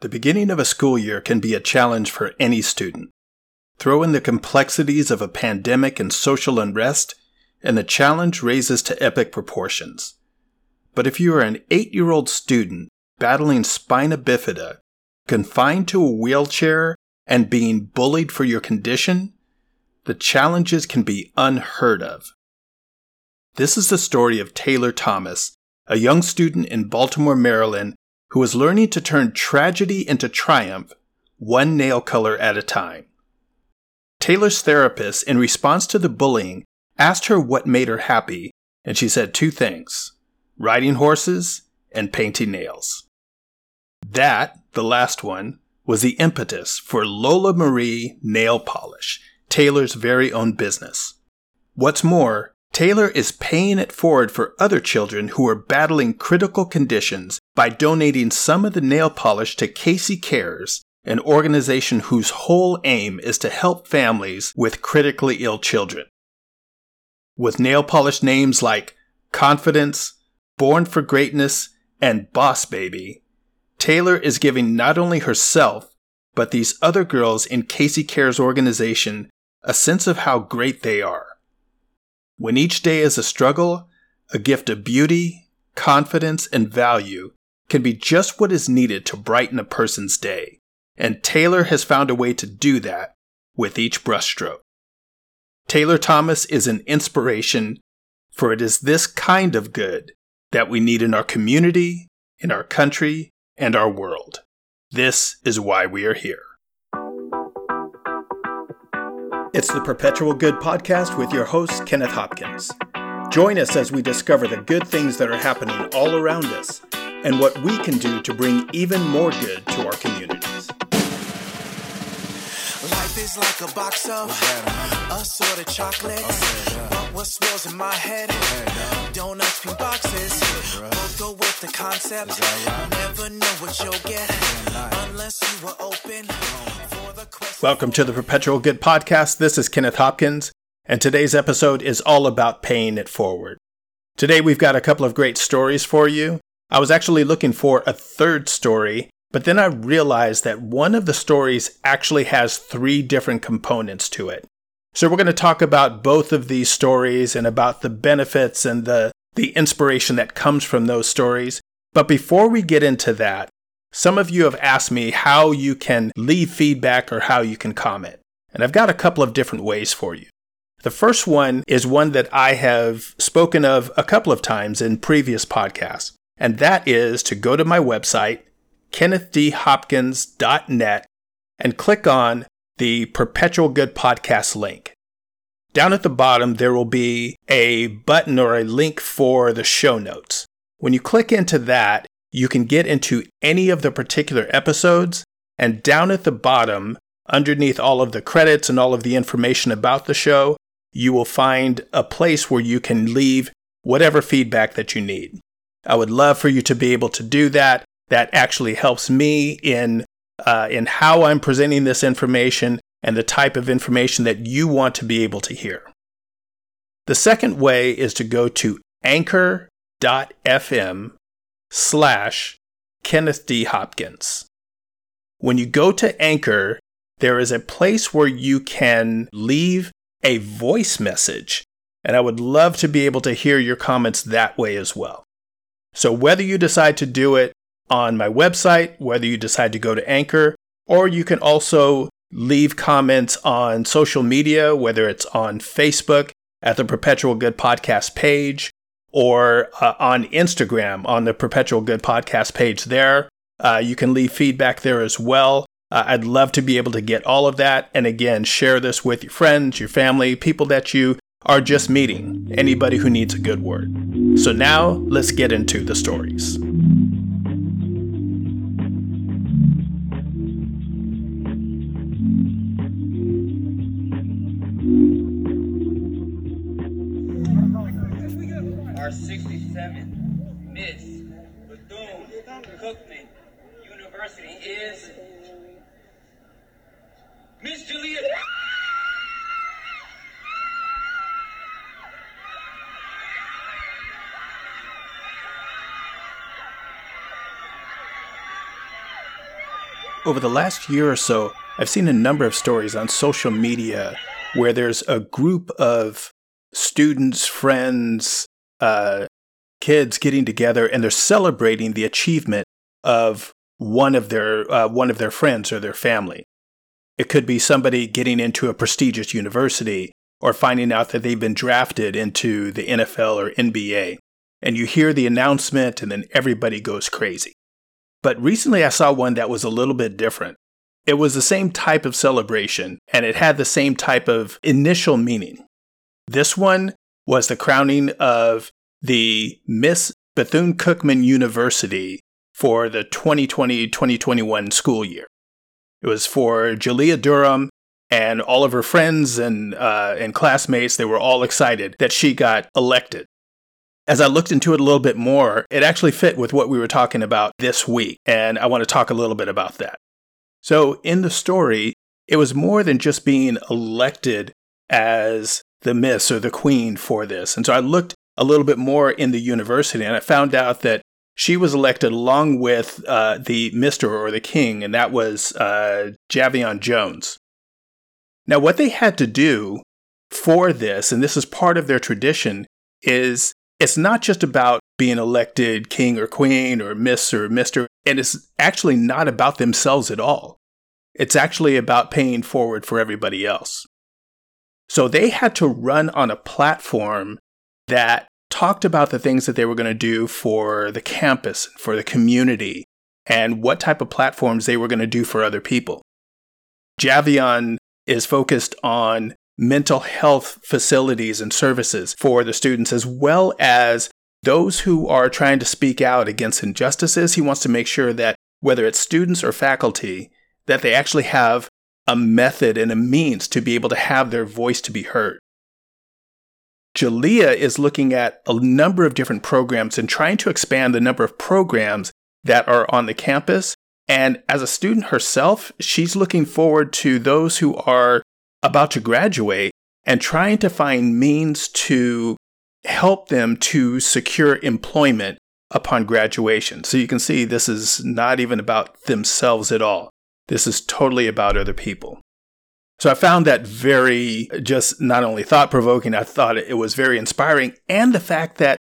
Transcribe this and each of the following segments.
The beginning of a school year can be a challenge for any student. Throw in the complexities of a pandemic and social unrest, and the challenge raises to epic proportions. But if you are an eight year old student battling spina bifida, confined to a wheelchair, and being bullied for your condition, the challenges can be unheard of. This is the story of Taylor Thomas, a young student in Baltimore, Maryland who was learning to turn tragedy into triumph, one nail color at a time. Taylor's therapist, in response to the bullying, asked her what made her happy, and she said two things riding horses and painting nails. That, the last one, was the impetus for Lola Marie Nail Polish, Taylor's very own business. What's more, Taylor is paying it forward for other children who are battling critical conditions by donating some of the nail polish to Casey Cares, an organization whose whole aim is to help families with critically ill children. With nail polish names like Confidence, Born for Greatness, and Boss Baby, Taylor is giving not only herself, but these other girls in Casey Cares organization a sense of how great they are. When each day is a struggle, a gift of beauty, confidence, and value can be just what is needed to brighten a person's day. And Taylor has found a way to do that with each brushstroke. Taylor Thomas is an inspiration, for it is this kind of good that we need in our community, in our country, and our world. This is why we are here. It's the Perpetual Good Podcast with your host, Kenneth Hopkins. Join us as we discover the good things that are happening all around us and what we can do to bring even more good to our communities. Life is like a box of assorted chocolates. But what swirls in my head? Donuts, pink boxes. Both go with the concept. Never know what you'll get unless you are open. Welcome to the Perpetual Good Podcast. This is Kenneth Hopkins, and today's episode is all about paying it forward. Today we've got a couple of great stories for you. I was actually looking for a third story, but then I realized that one of the stories actually has three different components to it. So we're going to talk about both of these stories and about the benefits and the, the inspiration that comes from those stories. But before we get into that, some of you have asked me how you can leave feedback or how you can comment. And I've got a couple of different ways for you. The first one is one that I have spoken of a couple of times in previous podcasts, and that is to go to my website, kennethdhopkins.net, and click on the Perpetual Good Podcast link. Down at the bottom, there will be a button or a link for the show notes. When you click into that, you can get into any of the particular episodes, and down at the bottom, underneath all of the credits and all of the information about the show, you will find a place where you can leave whatever feedback that you need. I would love for you to be able to do that. That actually helps me in uh, in how I'm presenting this information and the type of information that you want to be able to hear. The second way is to go to anchor.fm slash Kenneth D. Hopkins. When you go to Anchor, there is a place where you can leave a voice message, and I would love to be able to hear your comments that way as well. So, whether you decide to do it on my website, whether you decide to go to Anchor, or you can also leave comments on social media, whether it's on Facebook at the Perpetual Good Podcast page, or uh, on Instagram on the Perpetual Good podcast page there. Uh, you can leave feedback there as well. Uh, I'd love to be able to get all of that. And again, share this with your friends, your family, people that you are just meeting, anybody who needs a good word. So now let's get into the stories. Miss Bethune Cookman University is Miss Julia. Over the last year or so, I've seen a number of stories on social media where there's a group of students, friends, uh, kids getting together and they're celebrating the achievement of one of their uh, one of their friends or their family. It could be somebody getting into a prestigious university or finding out that they've been drafted into the NFL or NBA. And you hear the announcement and then everybody goes crazy. But recently I saw one that was a little bit different. It was the same type of celebration and it had the same type of initial meaning. This one was the crowning of the Miss Bethune Cookman University for the 2020 2021 school year. It was for Jalea Durham and all of her friends and, uh, and classmates. They were all excited that she got elected. As I looked into it a little bit more, it actually fit with what we were talking about this week, and I want to talk a little bit about that. So, in the story, it was more than just being elected as the Miss or the Queen for this. And so I looked a little bit more in the university and I found out that she was elected along with uh, the Mr. or the King, and that was uh, Javion Jones. Now, what they had to do for this, and this is part of their tradition, is it's not just about being elected king or queen or miss or mister, and it's actually not about themselves at all. It's actually about paying forward for everybody else. So they had to run on a platform that talked about the things that they were going to do for the campus, for the community, and what type of platforms they were going to do for other people. Javion is focused on mental health facilities and services for the students, as well as those who are trying to speak out against injustices. He wants to make sure that whether it's students or faculty, that they actually have a method and a means to be able to have their voice to be heard. Jalea is looking at a number of different programs and trying to expand the number of programs that are on the campus. And as a student herself, she's looking forward to those who are about to graduate and trying to find means to help them to secure employment upon graduation. So you can see this is not even about themselves at all. This is totally about other people. So I found that very just not only thought provoking, I thought it was very inspiring. And the fact that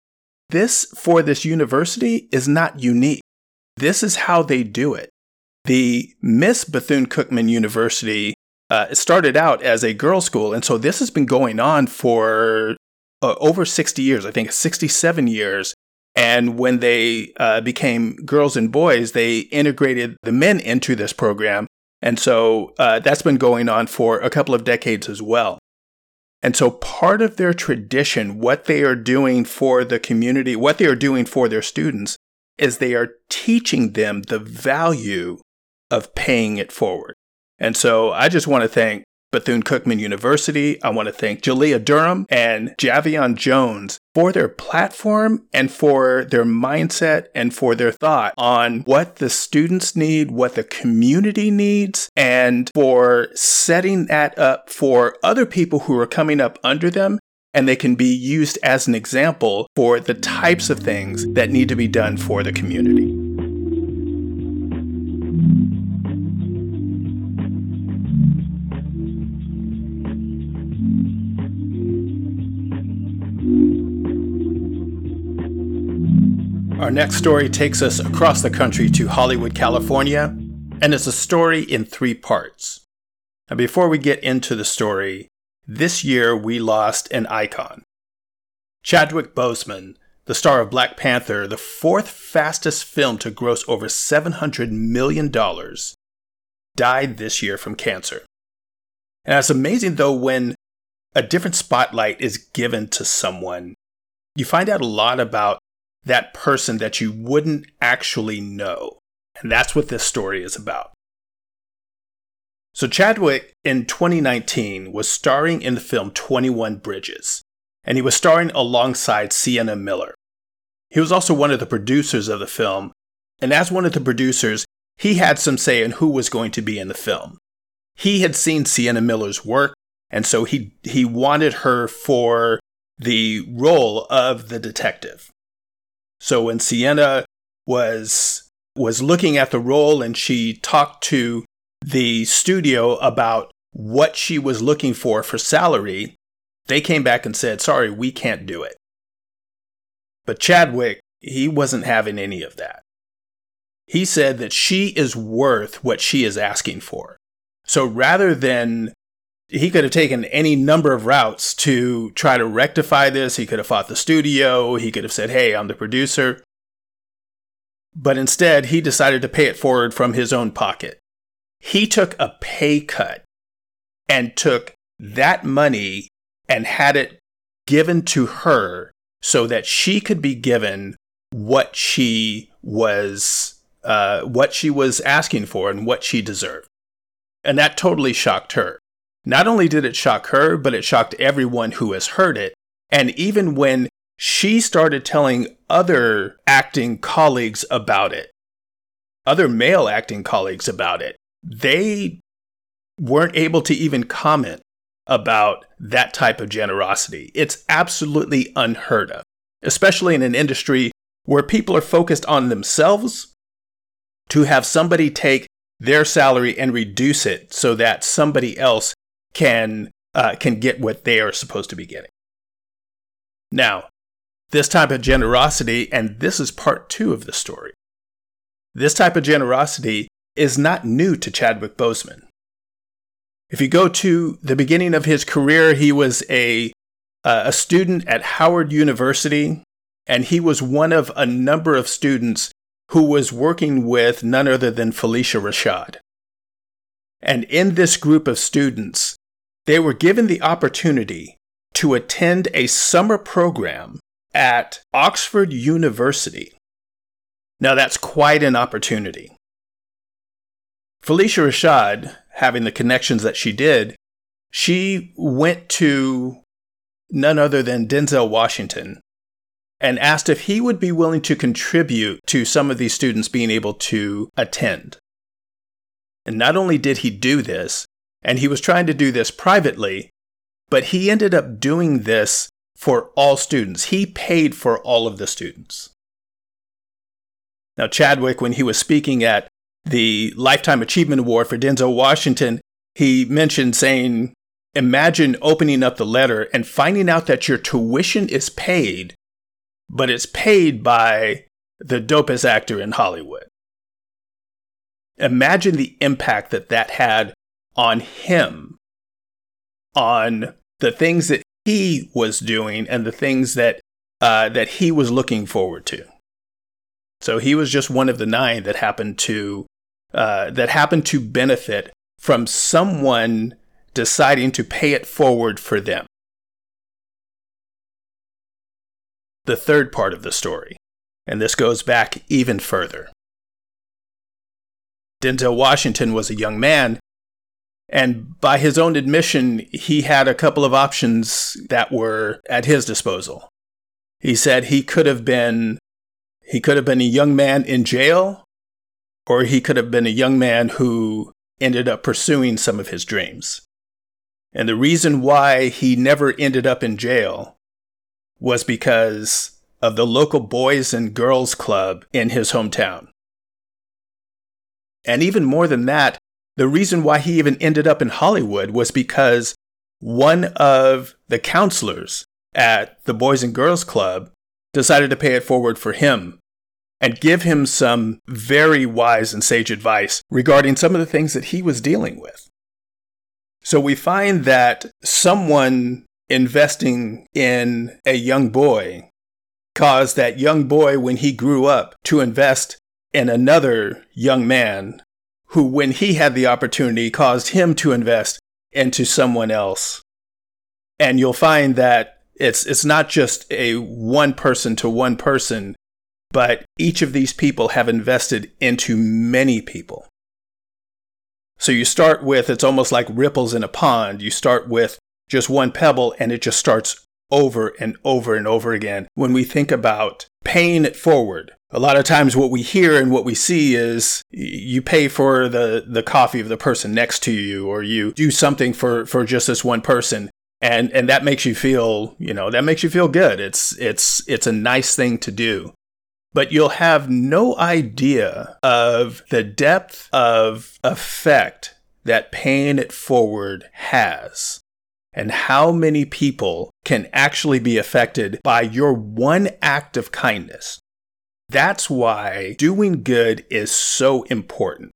this for this university is not unique. This is how they do it. The Miss Bethune Cookman University uh, started out as a girls' school. And so this has been going on for uh, over 60 years, I think 67 years. And when they uh, became girls and boys, they integrated the men into this program. And so uh, that's been going on for a couple of decades as well. And so part of their tradition, what they are doing for the community, what they are doing for their students, is they are teaching them the value of paying it forward. And so I just want to thank Bethune Cookman University. I want to thank Jalea Durham and Javion Jones for their platform and for their mindset and for their thought on what the students need, what the community needs, and for setting that up for other people who are coming up under them. And they can be used as an example for the types of things that need to be done for the community. Our next story takes us across the country to Hollywood, California, and it's a story in three parts. Now, before we get into the story, this year we lost an icon. Chadwick Boseman, the star of Black Panther, the fourth fastest film to gross over $700 million, died this year from cancer. And it's amazing though when a different spotlight is given to someone, you find out a lot about that person that you wouldn't actually know. And that's what this story is about. So, Chadwick in 2019 was starring in the film 21 Bridges, and he was starring alongside Sienna Miller. He was also one of the producers of the film, and as one of the producers, he had some say in who was going to be in the film. He had seen Sienna Miller's work, and so he, he wanted her for the role of the detective. So when Sienna was was looking at the role and she talked to the studio about what she was looking for for salary, they came back and said, sorry, we can't do it. But Chadwick, he wasn't having any of that. He said that she is worth what she is asking for. So rather than he could have taken any number of routes to try to rectify this. He could have fought the studio. He could have said, Hey, I'm the producer. But instead, he decided to pay it forward from his own pocket. He took a pay cut and took that money and had it given to her so that she could be given what she was uh, what she was asking for and what she deserved. And that totally shocked her. Not only did it shock her, but it shocked everyone who has heard it. And even when she started telling other acting colleagues about it, other male acting colleagues about it, they weren't able to even comment about that type of generosity. It's absolutely unheard of, especially in an industry where people are focused on themselves. To have somebody take their salary and reduce it so that somebody else can uh, can get what they are supposed to be getting. Now, this type of generosity, and this is part two of the story. This type of generosity is not new to Chadwick Boseman. If you go to the beginning of his career, he was a uh, a student at Howard University, and he was one of a number of students who was working with none other than Phylicia Rashad. And in this group of students, they were given the opportunity to attend a summer program at Oxford University. Now, that's quite an opportunity. Phylicia Rashad, having the connections that she did, she went to none other than Denzel Washington and asked if he would be willing to contribute to some of these students being able to attend. And not only did he do this, and he was trying to do this privately, but he ended up doing this for all students. He paid for all of the students. Now, Chadwick, when he was speaking at the Lifetime Achievement Award for Denzel Washington, he mentioned saying, Imagine opening up the letter and finding out that your tuition is paid, but it's paid by the dopest actor in Hollywood. Imagine the impact that that had on him, on the things that he was doing and the things that uh, that he was looking forward to. So he was just one of the nine that happened to uh, that happened to benefit from someone deciding to pay it forward for them. The third part of the story, and this goes back even further. Denzel Washington was a young man and by his own admission, he had a couple of options that were at his disposal. He said he could have been he could have been a young man in jail or he could have been a young man who ended up pursuing some of his dreams. And the reason why he never ended up in jail was because of the local boys and girls club in his hometown. And even more than that, the reason why he even ended up in Hollywood was because one of the counselors at the Boys and Girls Club decided to pay it forward for him and give him some very wise and sage advice regarding some of the things that he was dealing with. So we find that someone investing in a young boy caused that young boy, when he grew up, to invest in another young man who, when he had the opportunity, caused him to invest into someone else. And you'll find that it's, it's not just a one person to one person, but each of these people have invested into many people. So you start with, it's almost like ripples in a pond. You start with just one pebble and it just starts over and over and over again. When we think about paying it forward, a lot of times what we hear and what we see is you pay for the, the coffee of the person next to you or you do something for, for just this one person. And and that makes you feel you know that makes you feel good. It's it's it's a nice thing to do. But you'll have no idea of the depth of effect that paying it forward has and how many people can actually be affected by your one act of kindness. That's why doing good is so important.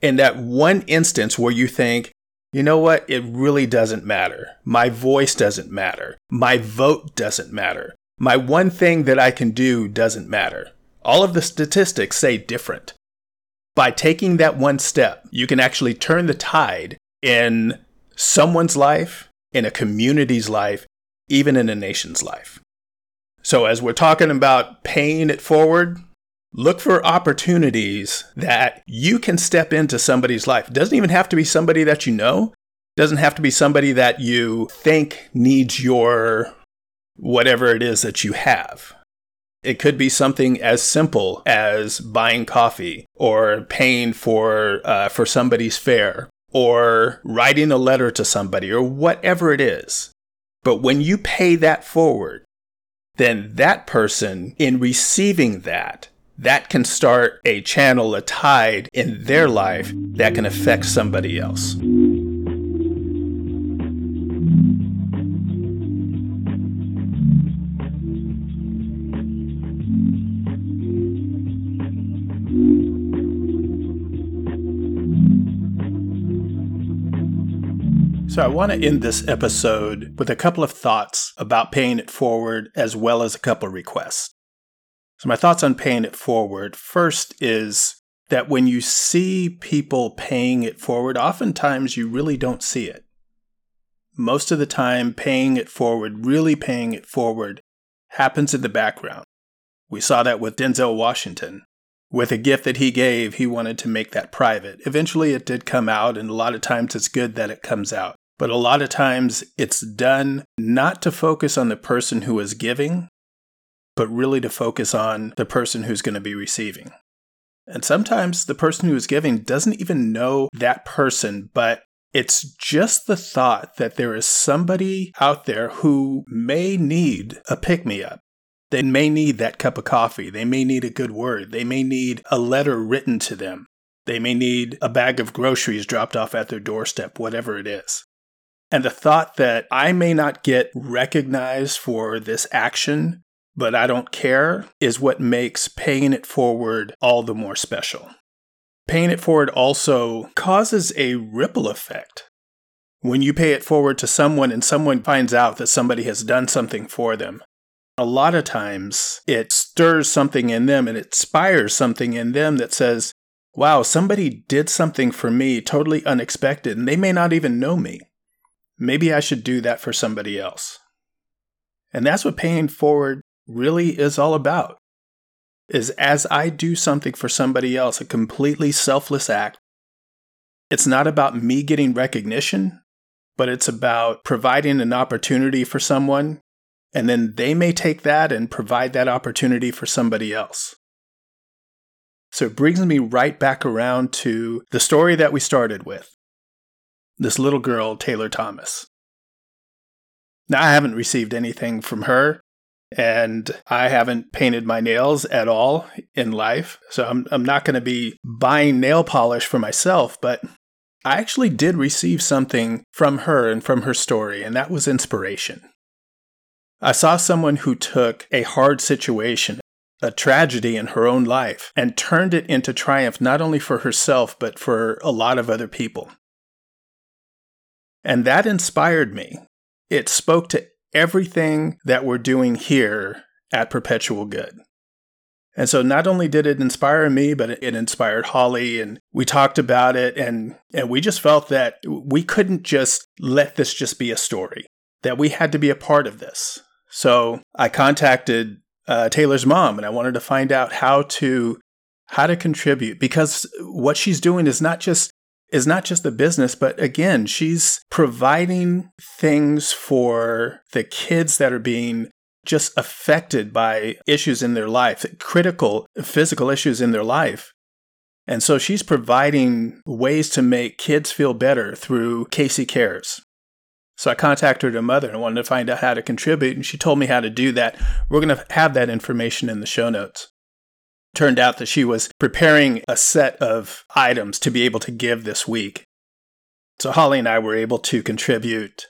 In that one instance where you think, you know what, it really doesn't matter. My voice doesn't matter. My vote doesn't matter. My one thing that I can do doesn't matter. All of the statistics say different. By taking that one step, you can actually turn the tide in someone's life in a community's life, even in a nation's life. So, as we're talking about paying it forward, look for opportunities that you can step into somebody's life. It doesn't even have to be somebody that you know, it doesn't have to be somebody that you think needs your whatever it is that you have. It could be something as simple as buying coffee or paying for uh, for somebody's fare or writing a letter to somebody or whatever it is. But when you pay that forward, then that person, in receiving that, that can start a channel, a tide in their life that can affect somebody else. So, I want to end this episode with a couple of thoughts about paying it forward as well as a couple of requests. So, my thoughts on paying it forward first is that when you see people paying it forward, oftentimes you really don't see it. Most of the time, paying it forward, really paying it forward, happens in the background. We saw that with Denzel Washington. With a gift that he gave, he wanted to make that private. Eventually, it did come out, and a lot of times it's good that it comes out. But a lot of times it's done not to focus on the person who is giving, but really to focus on the person who's going to be receiving. And sometimes the person who is giving doesn't even know that person, but it's just the thought that there is somebody out there who may need a pick me up. They may need that cup of coffee. They may need a good word. They may need a letter written to them. They may need a bag of groceries dropped off at their doorstep, whatever it is. And the thought that I may not get recognized for this action, but I don't care, is what makes paying it forward all the more special. Paying it forward also causes a ripple effect. When you pay it forward to someone and someone finds out that somebody has done something for them, a lot of times it stirs something in them and inspires something in them that says, wow, somebody did something for me totally unexpected, and they may not even know me maybe I should do that for somebody else. And that's what paying forward really is all about. Is as I do something for somebody else, a completely selfless act, it's not about me getting recognition, but it's about providing an opportunity for someone, and then they may take that and provide that opportunity for somebody else. So it brings me right back around to the story that we started with this little girl, Taylor Thomas. Now, I haven't received anything from her, and I haven't painted my nails at all in life. So I'm, I'm not going to be buying nail polish for myself, but I actually did receive something from her and from her story, and that was inspiration. I saw someone who took a hard situation, a tragedy in her own life, and turned it into triumph not only for herself, but for a lot of other people. And that inspired me. It spoke to everything that we're doing here at Perpetual Good. And so not only did it inspire me, but it inspired Holly and we talked about it and, and we just felt that we couldn't just let this just be a story, that we had to be a part of this. So I contacted uh, Taylor's mom and I wanted to find out how to how to contribute because what she's doing is not just is not just the business, but again, she's providing things for the kids that are being just affected by issues in their life, critical physical issues in their life. And so she's providing ways to make kids feel better through Casey Cares. So I contacted her mother and wanted to find out how to contribute, and she told me how to do that. We're going to have that information in the show notes. Turned out that she was preparing a set of items to be able to give this week. So Holly and I were able to contribute.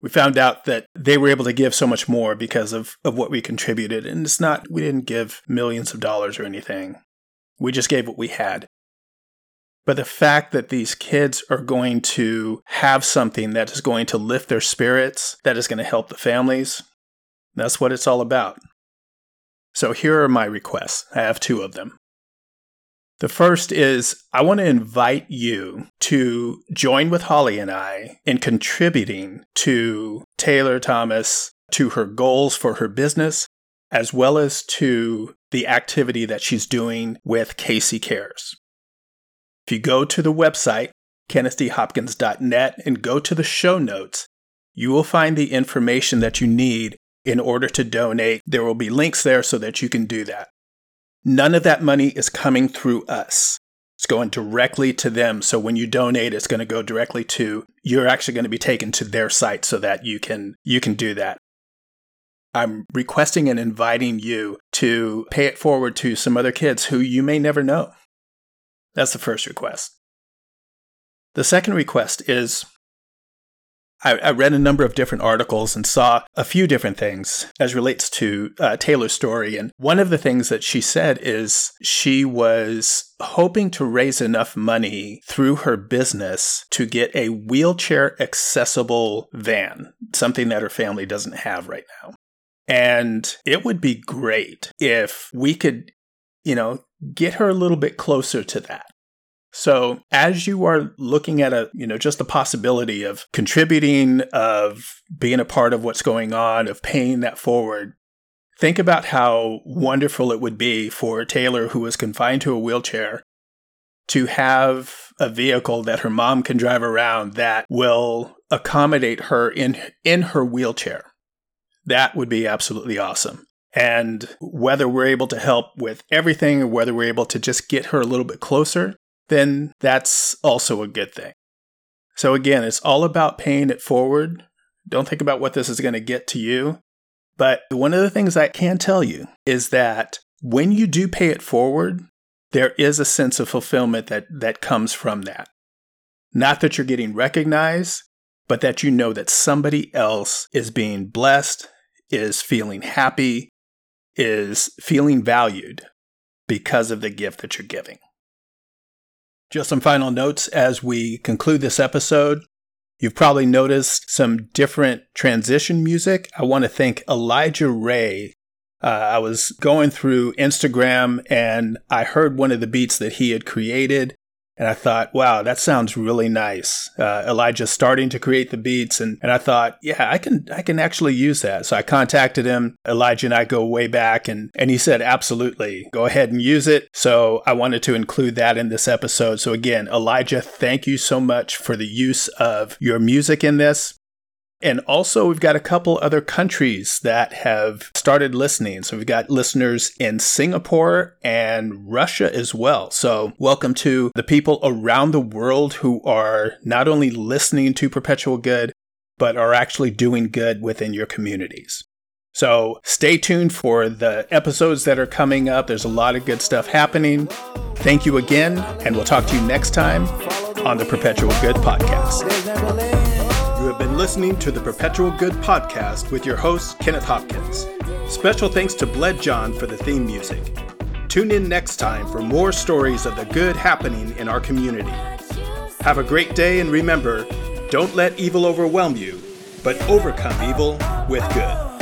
We found out that they were able to give so much more because of, of what we contributed. And it's not, we didn't give millions of dollars or anything. We just gave what we had. But the fact that these kids are going to have something that is going to lift their spirits, that is going to help the families, that's what it's all about. So here are my requests. I have two of them. The first is I want to invite you to join with Holly and I in contributing to Taylor Thomas, to her goals for her business, as well as to the activity that she's doing with Casey Cares. If you go to the website, kennethdhopkins.net, and go to the show notes, you will find the information that you need in order to donate. There will be links there so that you can do that. None of that money is coming through us. It's going directly to them. So when you donate, it's going to go directly to you're actually going to be taken to their site so that you can you can do that. I'm requesting and inviting you to pay it forward to some other kids who you may never know. That's the first request. The second request is I, I, read a number of different articles and saw a few different things as relates to uh, Taylor's story. And one of the things that she said is she was hoping to raise enough money through her business to get a wheelchair accessible van, something that her family doesn't have right now. And it would be great if we could, you know, get her a little bit closer to that. So as you are looking at a, you know, just the possibility of contributing, of being a part of what's going on, of paying that forward, think about how wonderful it would be for Taylor, who is confined to a wheelchair, to have a vehicle that her mom can drive around that will accommodate her in in her wheelchair. That would be absolutely awesome. And whether we're able to help with everything or whether we're able to just get her a little bit closer, then that's also a good thing. So again, it's all about paying it forward. Don't think about what this is going to get to you. But one of the things I can tell you is that when you do pay it forward, there is a sense of fulfillment that, that comes from that. Not that you're getting recognized, but that you know that somebody else is being blessed, is feeling happy, is feeling valued because of the gift that you're giving. Just some final notes as we conclude this episode. You've probably noticed some different transition music. I want to thank Elijah Ray. Uh, I was going through Instagram and I heard one of the beats that he had created and I thought, wow, that sounds really nice. Uh, Elijah's starting to create the beats, and, and I thought, yeah, I can I can actually use that. So I contacted him. Elijah and I go way back, and and he said, absolutely, go ahead and use it. So I wanted to include that in this episode. So again, Elijah, thank you so much for the use of your music in this. And also, we've got a couple other countries that have started listening. So, we've got listeners in Singapore and Russia as well. So, welcome to the people around the world who are not only listening to Perpetual Good, but are actually doing good within your communities. So, stay tuned for the episodes that are coming up. There's a lot of good stuff happening. Thank you again, and we'll talk to you next time on the Perpetual Good Podcast have been listening to the Perpetual Good podcast with your host, Kenneth Hopkins. Special thanks to Bled John for the theme music. Tune in next time for more stories of the good happening in our community. Have a great day and remember don't let evil overwhelm you, but overcome evil with good.